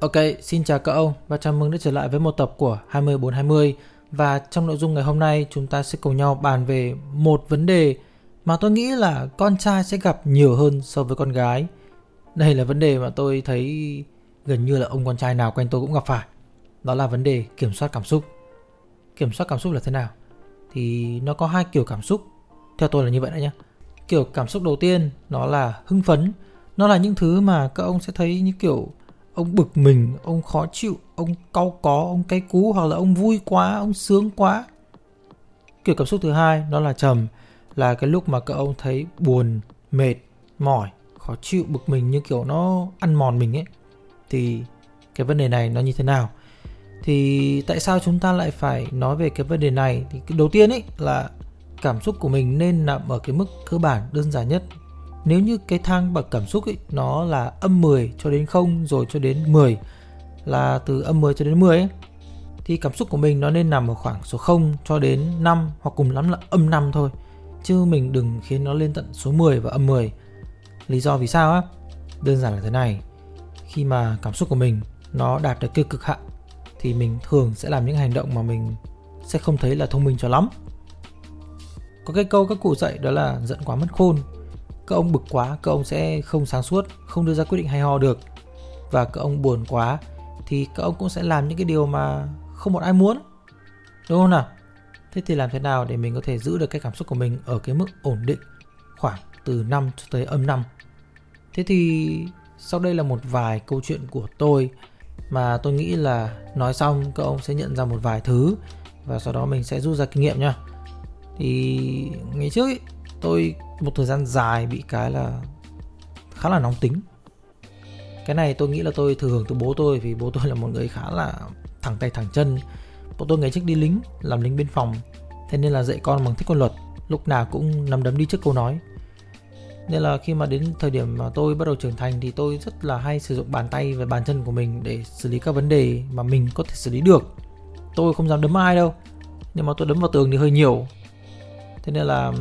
Ok, xin chào các ông và chào mừng đã trở lại với một tập của 20420 và trong nội dung ngày hôm nay chúng ta sẽ cùng nhau bàn về một vấn đề mà tôi nghĩ là con trai sẽ gặp nhiều hơn so với con gái. Đây là vấn đề mà tôi thấy gần như là ông con trai nào quanh tôi cũng gặp phải. Đó là vấn đề kiểm soát cảm xúc. Kiểm soát cảm xúc là thế nào? Thì nó có hai kiểu cảm xúc. Theo tôi là như vậy đấy nhé. Kiểu cảm xúc đầu tiên nó là hưng phấn. Nó là những thứ mà các ông sẽ thấy như kiểu ông bực mình, ông khó chịu, ông cau có, ông cay cú hoặc là ông vui quá, ông sướng quá. Kiểu cảm xúc thứ hai nó là trầm, là cái lúc mà các ông thấy buồn, mệt, mỏi, khó chịu, bực mình như kiểu nó ăn mòn mình ấy. Thì cái vấn đề này nó như thế nào? Thì tại sao chúng ta lại phải nói về cái vấn đề này? Thì đầu tiên ấy là cảm xúc của mình nên nằm ở cái mức cơ bản đơn giản nhất nếu như cái thang bậc cảm xúc ấy, nó là âm 10 cho đến 0 rồi cho đến 10 là từ âm 10 cho đến 10 ấy, thì cảm xúc của mình nó nên nằm ở khoảng số 0 cho đến 5 hoặc cùng lắm là âm 5 thôi. Chứ mình đừng khiến nó lên tận số 10 và âm 10. Lý do vì sao á? Đơn giản là thế này. Khi mà cảm xúc của mình nó đạt được cái cực hạn thì mình thường sẽ làm những hành động mà mình sẽ không thấy là thông minh cho lắm. Có cái câu các cụ dạy đó là giận quá mất khôn các ông bực quá các ông sẽ không sáng suốt không đưa ra quyết định hay ho được. Và các ông buồn quá thì các ông cũng sẽ làm những cái điều mà không một ai muốn. Đúng không nào? Thế thì làm thế nào để mình có thể giữ được cái cảm xúc của mình ở cái mức ổn định khoảng từ 5 cho tới âm 5 thế thì sau đây là một vài câu chuyện của tôi mà tôi nghĩ là nói xong các ông sẽ nhận ra một vài thứ và sau đó mình sẽ rút ra kinh nghiệm nha. Thì ngày trước ý, tôi một thời gian dài bị cái là khá là nóng tính. Cái này tôi nghĩ là tôi thừa hưởng từ bố tôi, vì bố tôi là một người khá là thẳng tay thẳng chân. Bố tôi ngày trước đi lính, làm lính biên phòng, thế nên là dạy con bằng thích quân luật, lúc nào cũng nắm đấm đi trước câu nói. Nên là khi mà đến thời điểm mà tôi bắt đầu trưởng thành thì tôi rất là hay sử dụng bàn tay và bàn chân của mình để xử lý các vấn đề mà mình có thể xử lý được. Tôi không dám đấm ai đâu, nhưng mà tôi đấm vào tường thì hơi nhiều. Thế nên là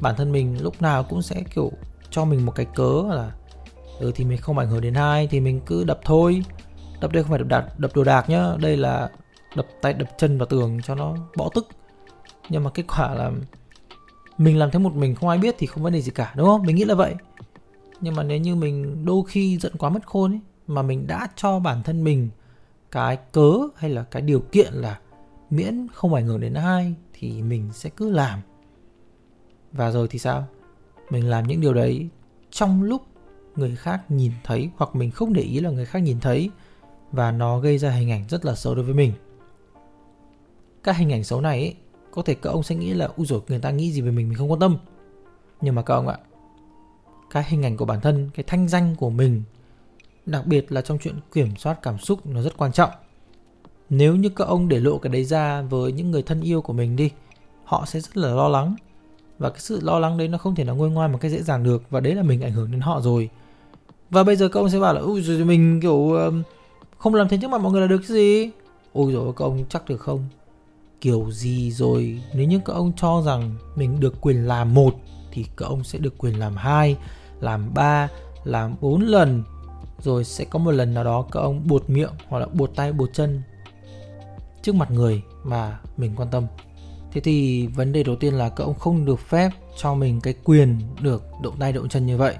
bản thân mình lúc nào cũng sẽ, kiểu, cho mình một cái cớ là ừ thì mình không ảnh hưởng đến ai, thì mình cứ đập thôi. Đập đây không phải đập đạp, đập đồ đạc nhá, đây là đập tay, đập chân vào tường cho nó bỏ tức. Nhưng mà kết quả là mình làm thế một mình, không ai biết thì không vấn đề gì cả, đúng không? Mình nghĩ là vậy. Nhưng mà nếu như mình đôi khi giận quá mất khôn ấy, mà mình đã cho bản thân mình cái cớ hay là cái điều kiện là miễn không ảnh hưởng đến ai, thì mình sẽ cứ làm và rồi thì sao? Mình làm những điều đấy trong lúc người khác nhìn thấy hoặc mình không để ý là người khác nhìn thấy. Và nó gây ra hình ảnh rất là xấu đối với mình. Các hình ảnh xấu này ấy, có thể các ông sẽ nghĩ là u rồi người ta nghĩ gì về mình mình không quan tâm. Nhưng mà các ông ạ cái hình ảnh của bản thân cái thanh danh của mình đặc biệt là trong chuyện kiểm soát cảm xúc nó rất quan trọng. Nếu như các ông để lộ cái đấy ra với những người thân yêu của mình đi họ sẽ rất là lo lắng và cái sự lo lắng đấy nó không thể nào ngôi ngoai một cách dễ dàng được. Và đấy là mình ảnh hưởng đến họ rồi. Và bây giờ các ông sẽ bảo là, ui rồi mình kiểu không làm thế trước mặt mọi người là được cái gì? Ôi rồi các ông chắc được không? Kiểu gì rồi? Nếu như các ông cho rằng mình được quyền làm một thì các ông sẽ được quyền làm hai, làm ba, làm bốn lần. Rồi sẽ có một lần nào đó các ông buột miệng hoặc là buột tay, buột chân trước mặt người mà mình quan tâm. Thế thì vấn đề đầu tiên là các ông không được phép cho mình cái quyền được động tay động chân như vậy.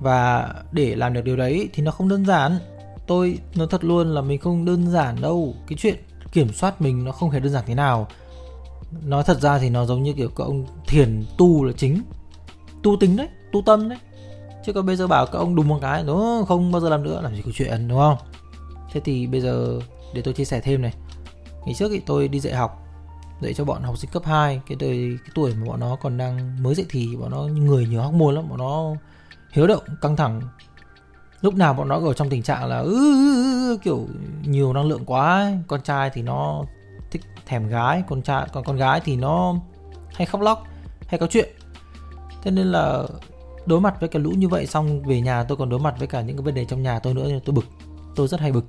Và để làm được điều đấy thì nó không đơn giản. Tôi nói thật luôn là mình không đơn giản đâu. Cái chuyện kiểm soát mình nó không hề đơn giản thế nào. Nói thật ra thì nó giống như kiểu các ông thiền tu là chính. Tu tính đấy, tu tâm đấy. Chứ còn bây giờ bảo các ông đùng một cái nó không bao giờ làm nữa làm gì có chuyện đúng không? Thế thì bây giờ để tôi chia sẻ thêm này. Ngày trước thì tôi đi dạy học dạy cho bọn học sinh cấp 2 cái đời cái tuổi mà bọn nó còn đang mới dậy thì bọn nó người nhiều hóc môn lắm bọn nó hiếu động căng thẳng. Lúc nào bọn nó ở trong tình trạng là ừ, kiểu nhiều năng lượng quá ấy. con trai thì nó thích thèm gái con trai còn con gái thì nó hay khóc lóc hay có chuyện. Thế nên là đối mặt với cái lũ như vậy xong về nhà tôi còn đối mặt với cả những cái vấn đề trong nhà tôi nữa nên tôi bực tôi rất hay bực.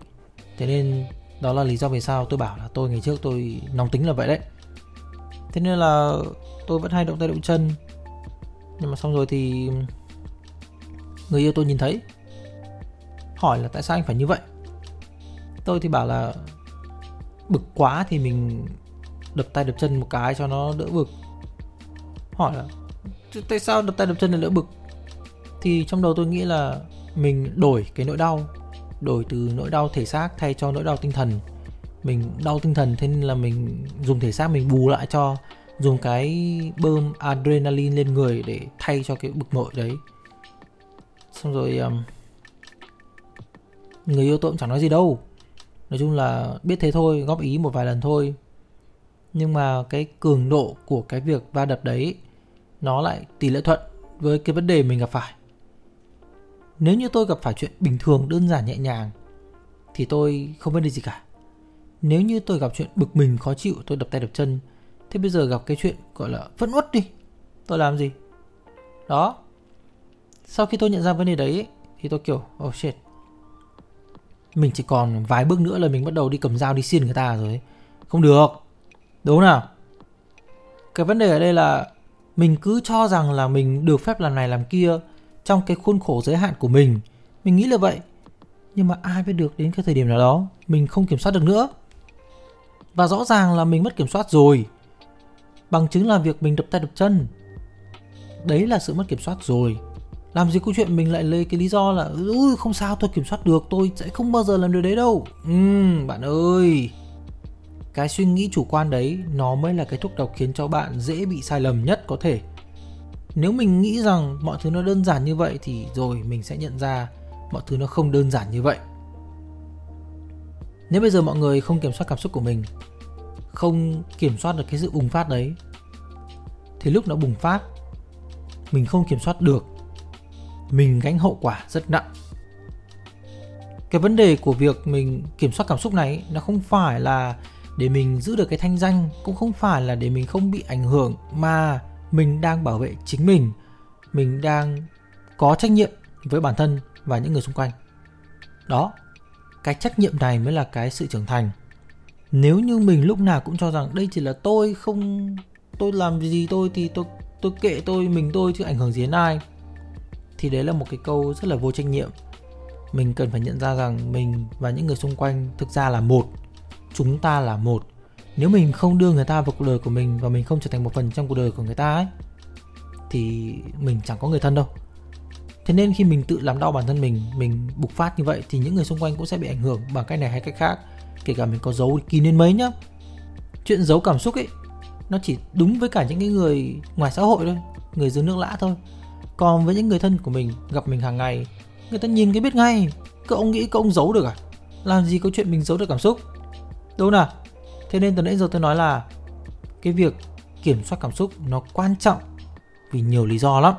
Thế nên đó là lý do vì sao tôi bảo là tôi ngày trước tôi nóng tính là vậy đấy thế nên là tôi vẫn hay động tay động chân. Nhưng mà xong rồi thì người yêu tôi nhìn thấy, hỏi là tại sao anh phải như vậy? Tôi thì bảo là bực quá thì mình đập tay đập chân một cái cho nó đỡ bực. Hỏi là tại sao đập tay đập chân là đỡ bực? Thì trong đầu tôi nghĩ là mình đổi cái nỗi đau, đổi từ nỗi đau thể xác thay cho nỗi đau tinh thần mình đau tinh thần thế nên là mình dùng thể xác mình bù lại cho dùng cái bơm adrenaline lên người để thay cho cái bực bội đấy. Xong rồi um, người yêu tôi cũng chẳng nói gì đâu. Nói chung là biết thế thôi góp ý một vài lần thôi. Nhưng mà cái cường độ của cái việc va đập đấy nó lại tỷ lệ thuận với cái vấn đề mình gặp phải. Nếu như tôi gặp phải chuyện bình thường đơn giản nhẹ nhàng thì tôi không vấn đề gì cả nếu như tôi gặp chuyện bực mình, khó chịu, tôi đập tay đập chân, thế bây giờ gặp cái chuyện, gọi là, phẫn uất đi, tôi làm gì? Đó. Sau khi tôi nhận ra vấn đề đấy, thì tôi kiểu oh shit. Mình chỉ còn vài bước nữa là mình bắt đầu đi cầm dao đi xiên người ta rồi không được. Đúng nào? Cái vấn đề ở đây là mình cứ cho rằng là mình được phép làm này làm kia trong cái khuôn khổ giới hạn của mình. Mình nghĩ là vậy. Nhưng mà ai biết được đến cái thời điểm nào đó, mình không kiểm soát được nữa và rõ ràng là mình mất kiểm soát rồi. Bằng chứng là việc mình đập tay đập chân. Đấy là sự mất kiểm soát rồi. Làm gì câu chuyện mình lại lấy cái lý do là ui không sao, tôi kiểm soát được, tôi sẽ không bao giờ làm được đấy đâu. Ừ bạn ơi. Cái suy nghĩ chủ quan đấy, nó mới là cái thuốc độc khiến cho bạn dễ bị sai lầm nhất có thể. Nếu mình nghĩ rằng mọi thứ nó đơn giản như vậy thì rồi, mình sẽ nhận ra mọi thứ nó không đơn giản như vậy. Nếu bây giờ mọi người không kiểm soát cảm xúc của mình không kiểm soát được cái sự bùng phát đấy, thì lúc nó bùng phát, mình không kiểm soát được, mình gánh hậu quả rất nặng. Cái vấn đề của việc mình kiểm soát cảm xúc này, nó không phải là để mình giữ được cái thanh danh, cũng không phải là để mình không bị ảnh hưởng, mà mình đang bảo vệ chính mình mình đang có trách nhiệm với bản thân và những người xung quanh. Đó, cái trách nhiệm này mới là cái sự trưởng thành nếu như mình lúc nào cũng cho rằng đây chỉ là tôi không, tôi làm gì tôi thì tôi tôi kệ tôi, mình tôi chứ ảnh hưởng gì đến ai, thì đấy là một cái câu rất là vô trách nhiệm. Mình cần phải nhận ra rằng mình và những người xung quanh thực ra là một, chúng ta là một. Nếu mình không đưa người ta vào cuộc đời của mình và mình không trở thành một phần trong cuộc đời của người ta ấy, thì mình chẳng có người thân đâu. Thế nên khi mình tự làm đau bản thân mình mình bục phát như vậy thì những người xung quanh cũng sẽ bị ảnh hưởng bằng cách này hay cách khác kể cả mình có giấu kín đến mấy nhá. Chuyện giấu cảm xúc ấy, nó chỉ đúng với cả những cái người ngoài xã hội thôi, người dưới nước lã thôi. Còn với những người thân của mình, gặp mình hàng ngày, người ta nhìn cái biết ngay cậu ông nghĩ cậu ông giấu được à? Làm gì có chuyện mình giấu được cảm xúc? Đúng nào? Thế nên từ nãy giờ tôi nói là cái việc kiểm soát cảm xúc nó quan trọng vì nhiều lý do lắm.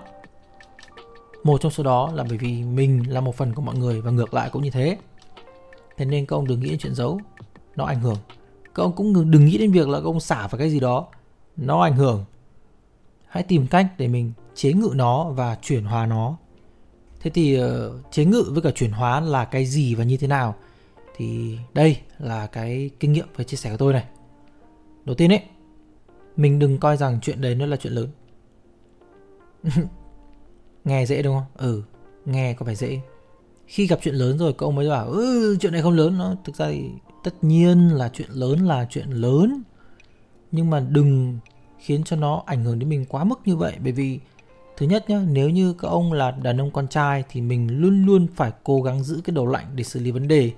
Một trong số đó là bởi vì mình là một phần của mọi người và ngược lại cũng như thế. Thế nên các ông đừng nghĩ đến chuyện giấu nó ảnh hưởng. Các ông cũng đừng nghĩ đến việc là các ông xả vào cái gì đó. Nó ảnh hưởng. Hãy tìm cách để mình chế ngự nó và chuyển hóa nó. Thế thì ờ, chế ngự với cả chuyển hóa là cái gì và như thế nào? Thì đây là cái kinh nghiệm và chia sẻ của tôi này. Đầu tiên ấy, mình đừng coi rằng chuyện đấy nó là chuyện lớn. Nghe dễ đúng không? Ừ nghe có vẻ dễ. Khi gặp chuyện lớn rồi cậu mới bảo ừ chuyện này không lớn. Nó, thực ra thì tất nhiên là chuyện lớn là chuyện lớn, nhưng mà đừng khiến cho nó ảnh hưởng đến mình quá mức như vậy. Bởi vì, thứ nhất nhá, nếu như các ông là đàn ông con trai thì mình luôn luôn phải cố gắng giữ cái đầu lạnh để xử lý vấn đề.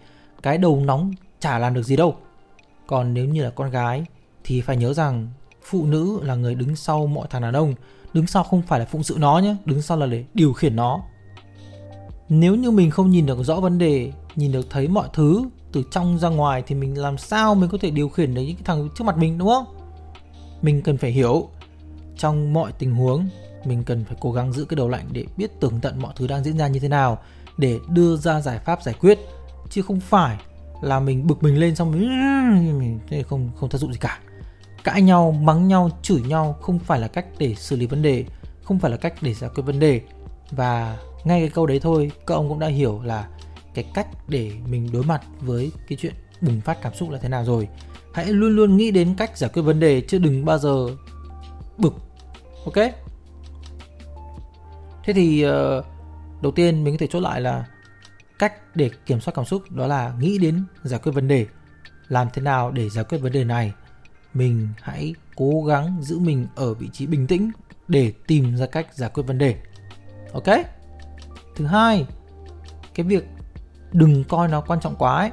Cái đầu nóng chả làm được gì đâu. Còn nếu như là con gái thì phải nhớ rằng phụ nữ là người đứng sau mọi thằng đàn ông, đứng sau không phải là phụng sự nó nhé đứng sau là để điều khiển nó. Nếu như mình không nhìn được rõ vấn đề, nhìn được thấy mọi thứ từ trong ra ngoài thì mình làm sao mình có thể điều khiển được những cái thằng trước mặt mình, đúng không? Mình cần phải hiểu. Trong mọi tình huống, mình cần phải cố gắng giữ cái đầu lạnh để biết tường tận mọi thứ đang diễn ra như thế nào, để đưa ra giải pháp giải quyết. Chứ không phải là mình bực mình lên xong mình không không tác dụng gì cả. Cãi nhau, mắng nhau, chửi nhau không phải là cách để xử lý vấn đề, không phải là cách để giải quyết vấn đề. Và ngay cái câu đấy thôi, các ông cũng đã hiểu là cái cách để mình đối mặt với cái chuyện bùng phát cảm xúc là thế nào rồi. Hãy luôn luôn nghĩ đến cách giải quyết vấn đề, chứ đừng bao giờ bực, ok? Thế thì ờ, đầu tiên mình có thể chốt lại là cách để kiểm soát cảm xúc, đó là nghĩ đến giải quyết vấn đề. Làm thế nào để giải quyết vấn đề này? Mình hãy cố gắng giữ mình ở vị trí bình tĩnh để tìm ra cách giải quyết vấn đề, ok? Thứ hai, cái việc đừng coi nó quan trọng quá ấy.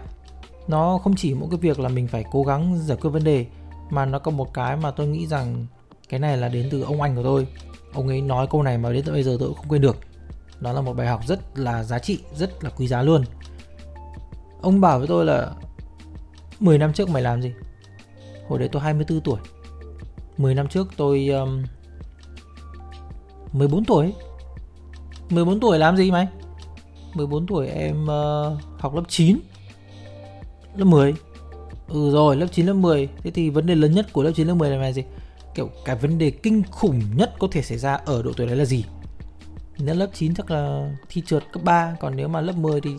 Nó không chỉ mỗi cái việc là mình phải cố gắng giải quyết vấn đề mà nó có một cái mà tôi nghĩ rằng cái này là đến từ ông anh của tôi. Ông ấy nói câu này mà đến tận bây giờ tôi cũng không quên được. Đó là một bài học rất là giá trị rất là quý giá luôn. Ông bảo với tôi là 10 năm trước mày làm gì? Hồi đấy tôi 24 tuổi. 10 năm trước tôi um, 14 tuổi. 14 tuổi làm gì mày? 14 tuổi em uh, học lớp 9 Lớp 10 Ừ rồi lớp 9 lớp 10 Thế thì vấn đề lớn nhất của lớp 9 lớp 10 là gì? Kiểu cái vấn đề kinh khủng nhất có thể xảy ra ở độ tuổi đấy là gì? Nếu lớp 9 chắc là thi trượt cấp 3 Còn nếu mà lớp 10 thì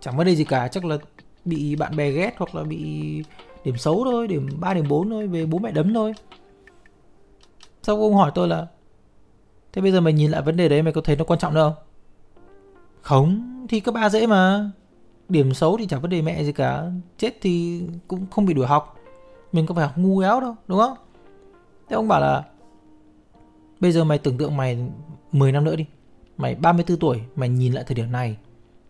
chẳng vấn đề gì cả. Chắc là bị bạn bè ghét hoặc là bị điểm xấu thôi Điểm 3 điểm 4 thôi Về bố mẹ đấm thôi. Sau ông hỏi tôi là Thế bây giờ mày nhìn lại vấn đề đấy mày có thấy nó quan trọng đâu Không? Không Thì cấp 3 dễ mà. Điểm xấu thì chẳng vấn đề mẹ gì cả. Chết thì cũng không bị đuổi học. Mình có phải học ngu éo đâu đúng không? Thế ông bảo là bây giờ mày tưởng tượng mày 10 năm nữa đi. Mày 34 tuổi mày nhìn lại thời điểm này.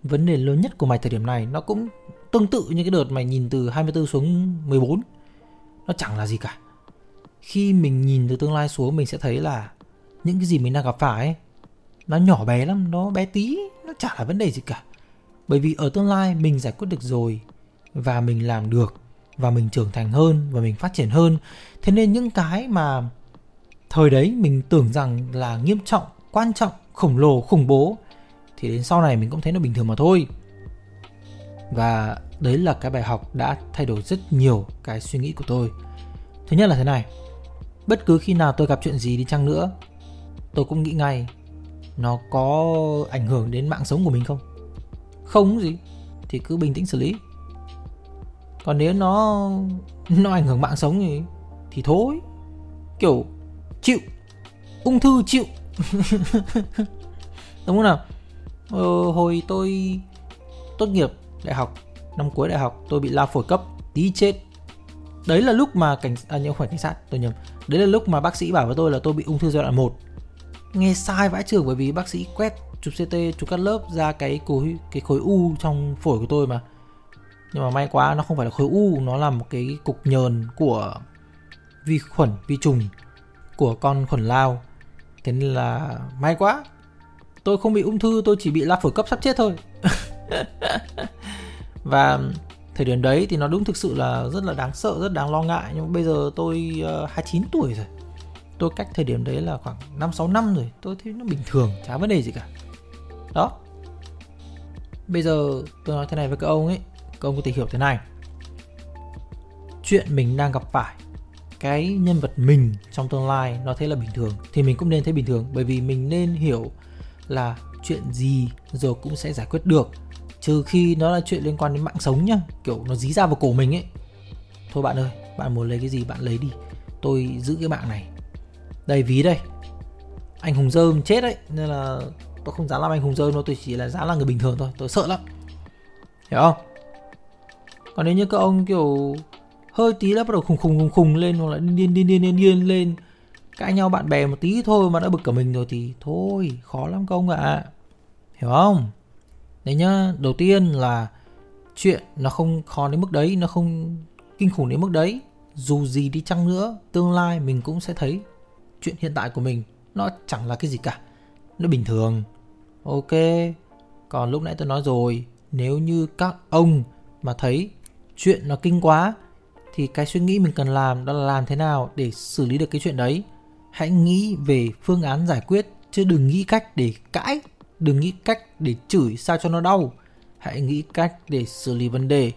Vấn đề lớn nhất của mày thời điểm này nó cũng tương tự như cái đợt mày nhìn từ 24 xuống 14 nó chẳng là gì cả. Khi mình nhìn từ tương lai xuống mình sẽ thấy là những cái gì mình đang gặp phải ấy, nó nhỏ bé lắm, nó bé tí, nó chả là vấn đề gì cả. Bởi vì ở tương lai mình giải quyết được rồi, và mình làm được, và mình trưởng thành hơn, và mình phát triển hơn. Thế nên những cái mà thời đấy mình tưởng rằng là nghiêm trọng, quan trọng, khổng lồ, khủng bố, thì đến sau này mình cũng thấy nó bình thường mà thôi. Và đấy là cái bài học đã thay đổi rất nhiều cái suy nghĩ của tôi. Thứ nhất là thế này, bất cứ khi nào tôi gặp chuyện gì đi chăng nữa, tôi cũng nghĩ ngay nó có ảnh hưởng đến mạng sống của mình không? Không gì thì cứ bình tĩnh xử lý. Còn nếu nó nó ảnh hưởng mạng sống thì thì thôi. Kiểu chịu ung thư chịu. Đúng không nào? Ờ, hồi tôi tốt nghiệp đại học năm cuối đại học tôi bị lao phổi cấp tí chết. Đấy là lúc mà cảnh à nhưng không phải cảnh sát tôi nhầm. Đấy là lúc mà bác sĩ bảo với tôi là tôi bị ung thư giai đoạn 1 nghe sai vãi trường bởi vì bác sĩ quét chụp CT chụp cắt lớp ra cái khối cái khối u trong phổi của tôi mà. Nhưng mà may quá nó không phải là khối u nó là một cái cục nhờn của vi khuẩn vi trùng của con khuẩn lao. Thế nên là may quá. Tôi không bị ung thư tôi chỉ bị la phổi cấp sắp chết thôi. Và thời điểm đấy thì nó đúng thực sự là rất là đáng sợ rất đáng lo ngại. Nhưng bây giờ tôi ờ, uh, 29 tuổi rồi tôi cách thời điểm đấy là khoảng 5 6 năm rồi, tôi thấy nó bình thường, chả vấn đề gì cả. Đó. Bây giờ tôi nói thế này với các ông ấy, các ông có thể hiểu thế này. Chuyện mình đang gặp phải, cái nhân vật mình trong tương lai nó thấy là bình thường, thì mình cũng nên thấy bình thường, bởi vì mình nên hiểu là chuyện gì rồi cũng sẽ giải quyết được. Trừ khi nó là chuyện liên quan đến mạng sống nhá, kiểu nó dí ra vào cổ mình ấy. Thôi bạn ơi, bạn muốn lấy cái gì bạn lấy đi. Tôi giữ cái mạng này đây ví đây. Anh hùng dơm chết đấy, nên là tôi không dám làm anh hùng dơm đâu, tôi chỉ là dám là người bình thường thôi, tôi sợ lắm. Hiểu không? Còn nếu như các ông kiểu hơi tí đã bắt đầu khùng khùng khùng khùng lên, hoặc là điên điên điên điên điên lên, cãi nhau bạn bè một tí thôi mà đã bực cả mình rồi thì thôi, khó lắm công ạ. À. hiểu không? Đấy nhá, đầu tiên là chuyện nó không khó đến mức đấy, nó không kinh khủng đến mức đấy. Dù gì đi chăng nữa, tương lai mình cũng sẽ thấy chuyện hiện tại của mình, nó chẳng là cái gì cả. Nó bình thường. Ok, còn lúc nãy tôi nói rồi, nếu như các ông mà thấy chuyện nó kinh quá, thì cái suy nghĩ mình cần làm đó là làm thế nào để xử lý được cái chuyện đấy. Hãy nghĩ về phương án giải quyết, chứ đừng nghĩ cách để cãi, đừng nghĩ cách để chửi sao cho nó đau. Hãy nghĩ cách để xử lý vấn đề.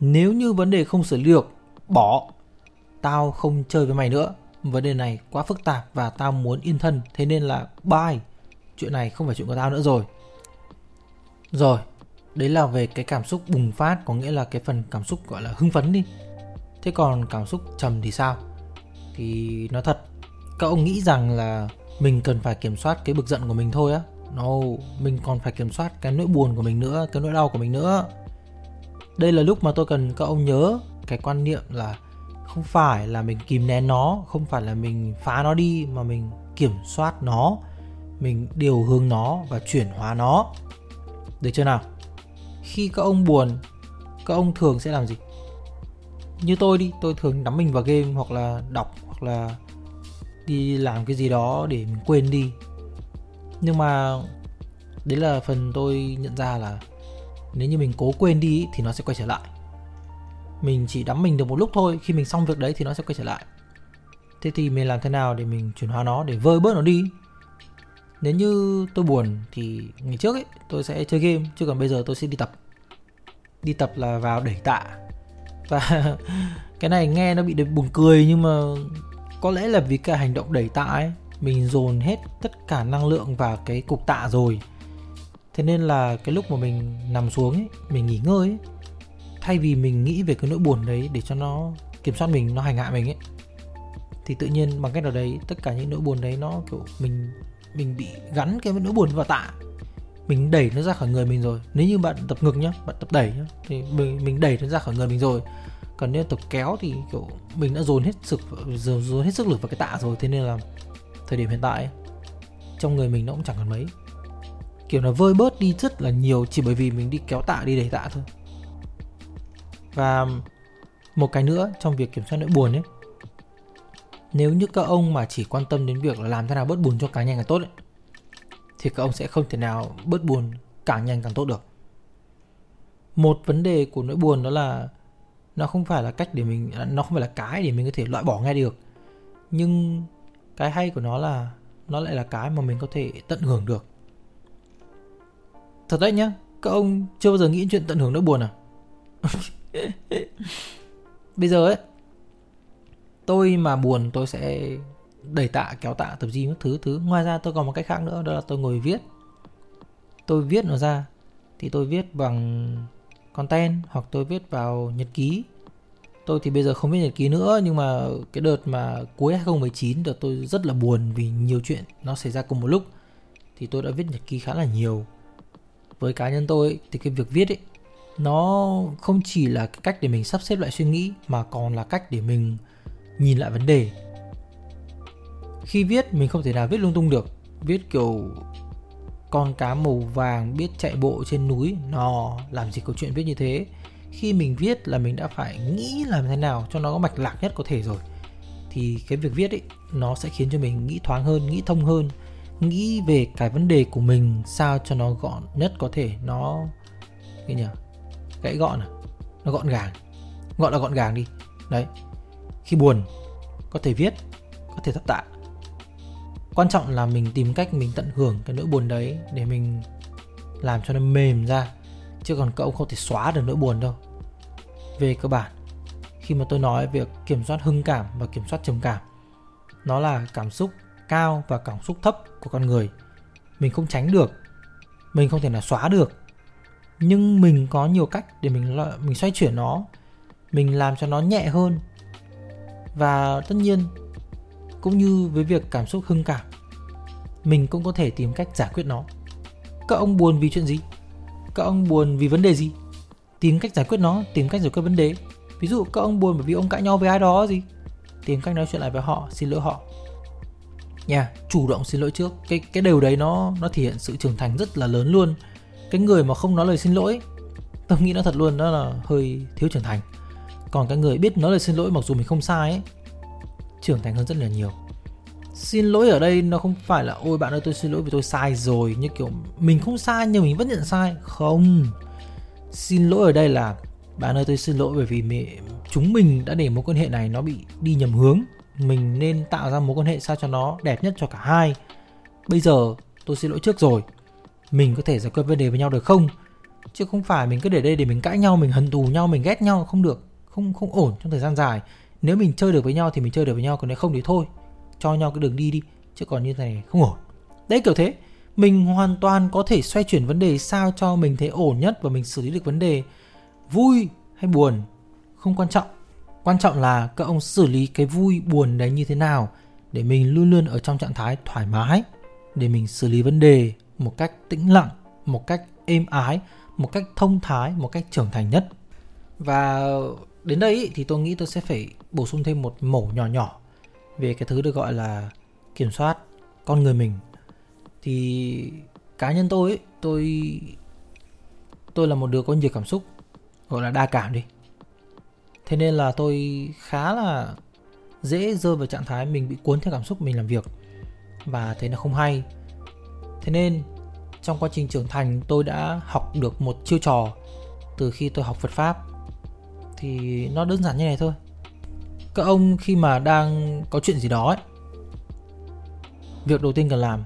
Nếu như vấn đề không xử lý được, bỏ. Tao không chơi với mày nữa vấn đề này quá phức tạp và tao muốn yên thân, thế nên là bye. Chuyện này không phải chuyện của tao nữa rồi. Rồi, đấy là về cái cảm xúc bùng phát, có nghĩa là cái phần cảm xúc gọi là hưng phấn đi. Thế còn cảm xúc trầm thì sao? Thì nó thật, các ông nghĩ rằng là mình cần phải kiểm soát cái bực giận của mình thôi á. No, mình còn phải kiểm soát cái nỗi buồn của mình nữa, cái nỗi đau của mình nữa. Đây là lúc mà tôi cần các ông nhớ cái quan niệm là không phải là mình kìm nén nó, không phải là mình phá nó đi, mà mình kiểm soát nó, mình điều hướng nó và chuyển hóa nó. Được chưa nào? Khi các ông buồn, các ông thường sẽ làm gì? Như tôi đi, tôi thường đắm mình vào game hoặc là đọc hoặc là đi làm cái gì đó để mình quên đi. Nhưng mà đấy là phần tôi nhận ra là nếu như mình cố quên đi thì nó sẽ quay trở lại mình chỉ đắm mình được một lúc thôi, khi mình xong việc đấy thì nó sẽ quay trở lại. Thế thì mình làm thế nào để mình chuyển hóa nó, để vơi bớt nó đi? Nếu như tôi buồn thì ngày trước ấy, tôi sẽ chơi game, chứ còn bây giờ tôi sẽ đi tập. Đi tập là vào đẩy tạ. Và cái này nghe nó bị buồn cười nhưng mà có lẽ là vì cái hành động đẩy tạ ấy. Mình dồn hết tất cả năng lượng vào cái cục tạ rồi. Thế nên là cái lúc mà mình nằm xuống ấy, mình nghỉ ngơi ấy thay vì mình nghĩ về cái nỗi buồn đấy để cho nó kiểm soát mình nó hành hạ mình ấy thì tự nhiên bằng cách nào đấy tất cả những nỗi buồn đấy nó kiểu mình mình bị gắn cái nỗi buồn vào tạ. Mình đẩy nó ra khỏi người mình rồi. Nếu như bạn tập ngực nhá bạn tập đẩy nhá thì mình mình đẩy nó ra khỏi người mình rồi. Còn nếu tập kéo thì kiểu mình đã dồn hết sức dồn, dồn hết sức lực vào cái tạ rồi thế nên là thời điểm hiện tại trong người mình nó cũng chẳng còn mấy. Kiểu là vơi bớt đi rất là nhiều chỉ bởi vì mình đi kéo tạ đi đẩy tạ thôi và một cái nữa trong việc kiểm soát nỗi buồn ấy. Nếu như các ông mà chỉ quan tâm đến việc là làm thế nào bớt buồn cho càng nhanh càng tốt ấy, thì các ông sẽ không thể nào bớt buồn càng nhanh càng tốt được. Một vấn đề của nỗi buồn đó là nó không phải là cách để mình nó không phải là cái để mình có thể loại bỏ ngay được. Nhưng cái hay của nó là nó lại là cái mà mình có thể tận hưởng được. Thật đấy nhá các ông chưa bao giờ nghĩ chuyện tận hưởng nỗi buồn à? bây giờ ấy tôi mà buồn tôi sẽ đẩy tạ kéo tạ tập gym các thứ thứ. Ngoài ra tôi còn một cách khác nữa đó là tôi ngồi viết. Tôi viết nó ra thì tôi viết bằng content hoặc tôi viết vào nhật ký. Tôi thì bây giờ không viết nhật ký nữa nhưng mà cái đợt mà cuối 2019 đợt tôi rất là buồn vì nhiều chuyện nó xảy ra cùng một lúc. Thì tôi đã viết nhật ký khá là nhiều. Với cá nhân tôi ấy, thì cái việc viết ấy nó không chỉ là cái cách để mình sắp xếp lại suy nghĩ, mà còn là cách để mình nhìn lại vấn đề. Khi viết, mình không thể nào viết lung tung được. Viết kiểu con cá màu vàng biết chạy bộ trên núi, nó làm gì có chuyện viết như thế. Khi mình viết là mình đã phải nghĩ làm thế nào cho nó có mạch lạc nhất có thể rồi. Thì cái việc viết ấy, nó sẽ khiến cho mình nghĩ thoáng hơn, nghĩ thông hơn, nghĩ về cái vấn đề của mình, sao cho nó gọn nhất có thể. Nó, cái nhỉ? Gãy gọn à? Nó gọn gàng. Gọn là gọn gàng đi. Đấy. Khi buồn, có thể viết, có thể thất tạ. Quan trọng là mình tìm cách mình tận hưởng cái nỗi buồn đấy để mình làm cho nó mềm ra, chứ còn cậu không thể xóa được nỗi buồn đâu. Về cơ bản, khi mà tôi nói việc kiểm soát hưng cảm và kiểm soát trầm cảm, nó là cảm xúc cao và cảm xúc thấp của con người. Mình không tránh được, mình không thể nào xóa được nhưng mình có nhiều cách để mình mình xoay chuyển nó. Mình làm cho nó nhẹ hơn. Và tất nhiên cũng như với việc cảm xúc hưng cảm mình cũng có thể tìm cách giải quyết nó. Các ông buồn vì chuyện gì? Các ông buồn vì vấn đề gì? Tìm cách giải quyết nó tìm cách giải quyết vấn đề. Ví dụ các ông buồn bởi vì ông cãi nhau với ai đó gì? Tìm cách nói chuyện lại với họ xin lỗi họ. Nha yeah, chủ động xin lỗi trước. Cái cái điều đấy nó nó thể hiện sự trưởng thành rất là lớn luôn cái người mà không nói lời xin lỗi tôi nghĩ nó thật luôn đó là hơi thiếu trưởng thành. Còn cái người biết nói lời xin lỗi mặc dù mình không sai ấy trưởng thành hơn rất là nhiều. Xin lỗi ở đây nó không phải là ôi bạn ơi tôi xin lỗi vì tôi sai rồi như kiểu mình không sai nhưng mình vẫn nhận sai không. Xin lỗi ở đây là bạn ơi tôi xin lỗi bởi vì mẹ, chúng mình đã để mối quan hệ này nó bị đi nhầm hướng. Mình nên tạo ra mối quan hệ sao cho nó đẹp nhất cho cả hai. Bây giờ tôi xin lỗi trước rồi mình có thể giải quyết vấn đề với nhau được không? Chứ không phải mình cứ để đây để mình cãi nhau, mình hận thù nhau, mình ghét nhau, không được. Không không ổn trong thời gian dài. Nếu mình chơi được với nhau thì mình chơi được với nhau, còn nếu không thì thôi. Cho nhau cái đường đi đi, chứ còn như thế này không ổn. Đấy, kiểu thế. Mình hoàn toàn có thể xoay chuyển vấn đề sao cho mình thấy ổn nhất và mình xử lý được vấn đề vui hay buồn? Không quan trọng. Quan trọng là các ông xử lý cái vui, buồn đấy như thế nào để mình luôn luôn ở trong trạng thái thoải mái, để mình xử lý vấn đề một cách tĩnh lặng một cách êm ái một cách thông thái một cách trưởng thành nhất. Và đến đây thì tôi nghĩ tôi sẽ phải bổ sung thêm một mẩu nhỏ nhỏ về cái thứ được gọi là kiểm soát con người mình. Thì cá nhân tôi ấy, tôi tôi là một đứa có nhiều cảm xúc gọi là đa cảm đi. Thế nên là tôi khá là dễ rơi vào trạng thái mình bị cuốn theo cảm xúc mình làm việc. Và thế là không hay thế nên, trong quá trình trưởng thành, tôi đã học được một chiêu trò từ khi tôi học Phật pháp. Thì nó đơn giản như này thôi. Các ông khi mà đang có chuyện gì đó ấy, việc đầu tiên cần làm,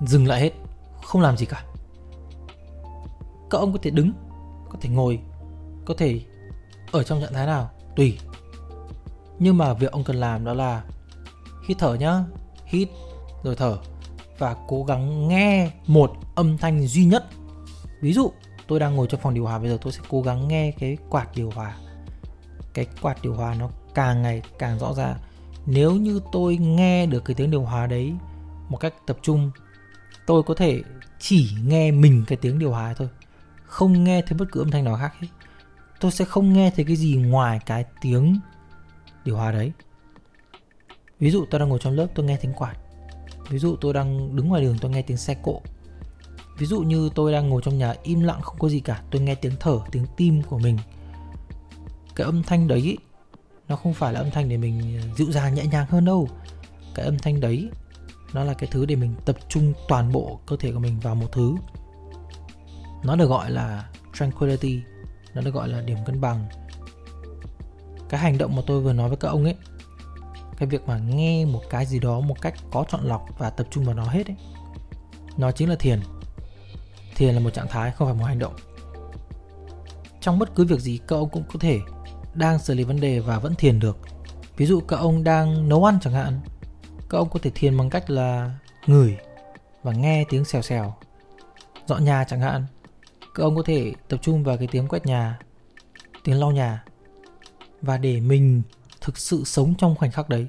dừng lại hết, không làm gì cả. Các ông có thể đứng, có thể ngồi, có thể ở trong trạng thái nào, tùy. Nhưng mà việc ông cần làm đó là hít thở nhá, hít, rồi thở và cố gắng nghe một âm thanh duy nhất. Ví dụ, tôi đang ngồi trong phòng điều hòa, bây giờ tôi sẽ cố gắng nghe cái quạt điều hòa. Cái quạt điều hòa nó càng ngày càng rõ ràng. Nếu như tôi nghe được cái tiếng điều hòa đấy một cách tập trung, tôi có thể chỉ nghe mình cái tiếng điều hòa thôi. Không nghe thấy bất cứ âm thanh nào khác hết. Tôi sẽ không nghe thấy cái gì ngoài cái tiếng điều hòa đấy. Ví dụ tôi đang ngồi trong lớp, tôi nghe tiếng quạt ví dụ tôi đang đứng ngoài đường tôi nghe tiếng xe cộ. Ví dụ như tôi đang ngồi trong nhà im lặng không có gì cả, tôi nghe tiếng thở, tiếng tim của mình. Cái âm thanh đấy nó không phải là âm thanh để mình dịu dàng, nhẹ nhàng hơn đâu. Cái âm thanh đấy, nó là cái thứ để mình tập trung toàn bộ cơ thể của mình vào một thứ. Nó được gọi là tranquility, nó được gọi là điểm cân bằng. Cái hành động mà tôi vừa nói với các ông ấy cái việc mà nghe một cái gì đó một cách có chọn lọc và tập trung vào nó hết ấy. Nó chính là thiền. Thiền là một trạng thái, không phải một hành động. Trong bất cứ việc gì, các ông cũng có thể đang xử lý vấn đề và vẫn thiền được. Ví dụ các ông đang nấu ăn chẳng hạn, các ông có thể thiền bằng cách là ngửi và nghe tiếng xèo xèo, dọn nhà chẳng hạn. Các ông có thể tập trung vào cái tiếng quét nhà, tiếng lau nhà. Và để mình thực sự sống trong khoảnh khắc đấy.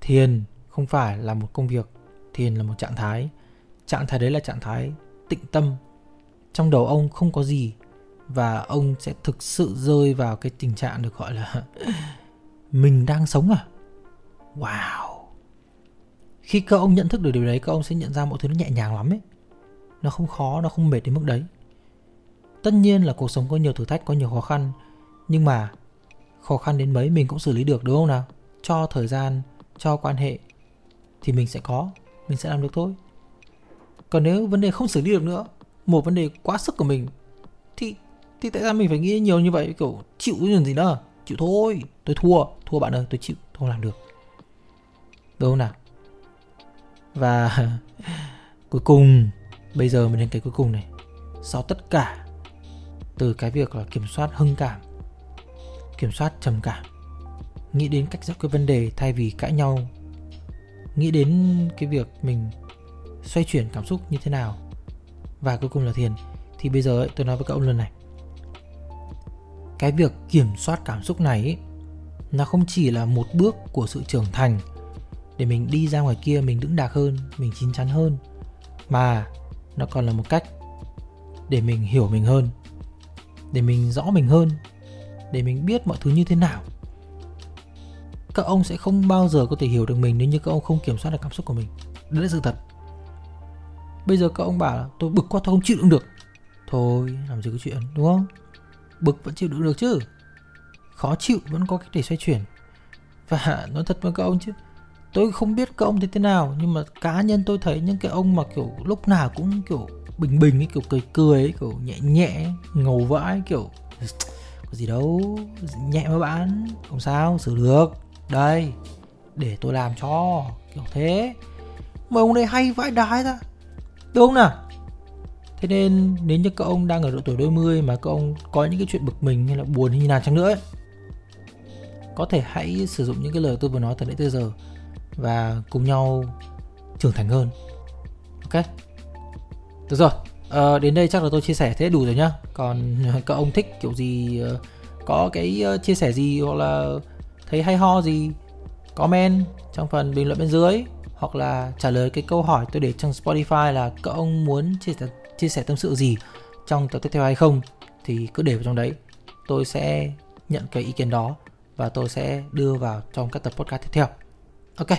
Thiền không phải là một công việc, thiền là một trạng thái. Trạng thái đấy là trạng thái tịnh tâm. Trong đầu ông không có gì và ông sẽ thực sự rơi vào cái tình trạng được gọi là mình đang sống à? Wow! Khi các ông nhận thức được điều đấy, các ông sẽ nhận ra mọi thứ nó nhẹ nhàng lắm ấy. Nó không khó, nó không mệt đến mức đấy. Tất nhiên là cuộc sống có nhiều thử thách, có nhiều khó khăn, nhưng mà khó khăn đến mấy mình cũng xử lý được, đúng không nào? Cho thời gian, cho quan hệ thì mình sẽ có, mình sẽ làm được thôi. Còn nếu vấn đề không xử lý được nữa, một vấn đề quá sức của mình, thì thì tại sao mình phải nghĩ nhiều như vậy? Kiểu chịu cái gì nữa chịu thôi, tôi thua thua bạn ơi, tôi chịu không làm được. Đúng không nào? Và cuối cùng, bây giờ mình đến cái cuối cùng này. Sau tất cả, từ cái việc là kiểm soát hưng cảm kiểm soát trầm cảm. Nghĩ đến cách giải quyết vấn đề thay vì cãi nhau. Nghĩ đến cái việc mình xoay chuyển cảm xúc như thế nào. Và cuối cùng là thiền thì bây giờ ấy, tôi nói với các ông lần này. Cái việc kiểm soát cảm xúc này ấy, nó không chỉ là một bước của sự trưởng thành để mình đi ra ngoài kia mình đứng đạc hơn mình chín chắn hơn mà nó còn là một cách để mình hiểu mình hơn để mình rõ mình hơn để mình biết mọi thứ như thế nào. Các ông sẽ không bao giờ có thể hiểu được mình nếu như các ông không kiểm soát được cảm xúc của mình. Đấy là sự thật. Bây giờ các ông bảo là, tôi bực quá, tôi không chịu đựng được. Thôi, làm gì có chuyện, đúng không? Bực vẫn chịu đựng được chứ. Khó chịu vẫn có cách để xoay chuyển. Và nói thật với các ông chứ, tôi không biết các ông thế thế nào, nhưng mà cá nhân tôi thấy những cái ông mà kiểu lúc nào cũng kiểu bình bình ấy, kiểu cười cười ấy, kiểu nhẹ nhẹ, ngầu vãi, kiểu có gì đâu nhẹ mà bạn không sao xử được. Đây để tôi làm cho kiểu thế. Mà ông đây hay vãi đái ra đúng không nào? Thế nên nếu như các ông đang ở độ tuổi đôi mươi mà các ông có những cái chuyện bực mình hay là buồn hay như nào chăng nữa ấy, có thể hãy sử dụng những cái lời tôi vừa nói từ nãy tới giờ và cùng nhau trưởng thành hơn. Ok? Được rồi à, đến đây chắc là tôi chia sẻ thế đủ rồi nhá còn các ông thích kiểu gì ờ, có cái ờ, chia sẻ gì hoặc là thấy hay ho gì comment trong phần bình luận bên dưới hoặc là trả lời cái câu hỏi tôi để trong Spotify là các ông muốn chia sẻ, chia sẻ tâm sự gì trong tập tiếp theo hay không thì cứ để vào trong đấy. Tôi sẽ nhận cái ý kiến đó và tôi sẽ đưa vào trong các tập podcast tiếp theo. Ok,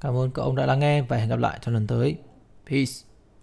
cảm ơn các ông đã lắng nghe và hẹn gặp lại trong lần tới. Peace.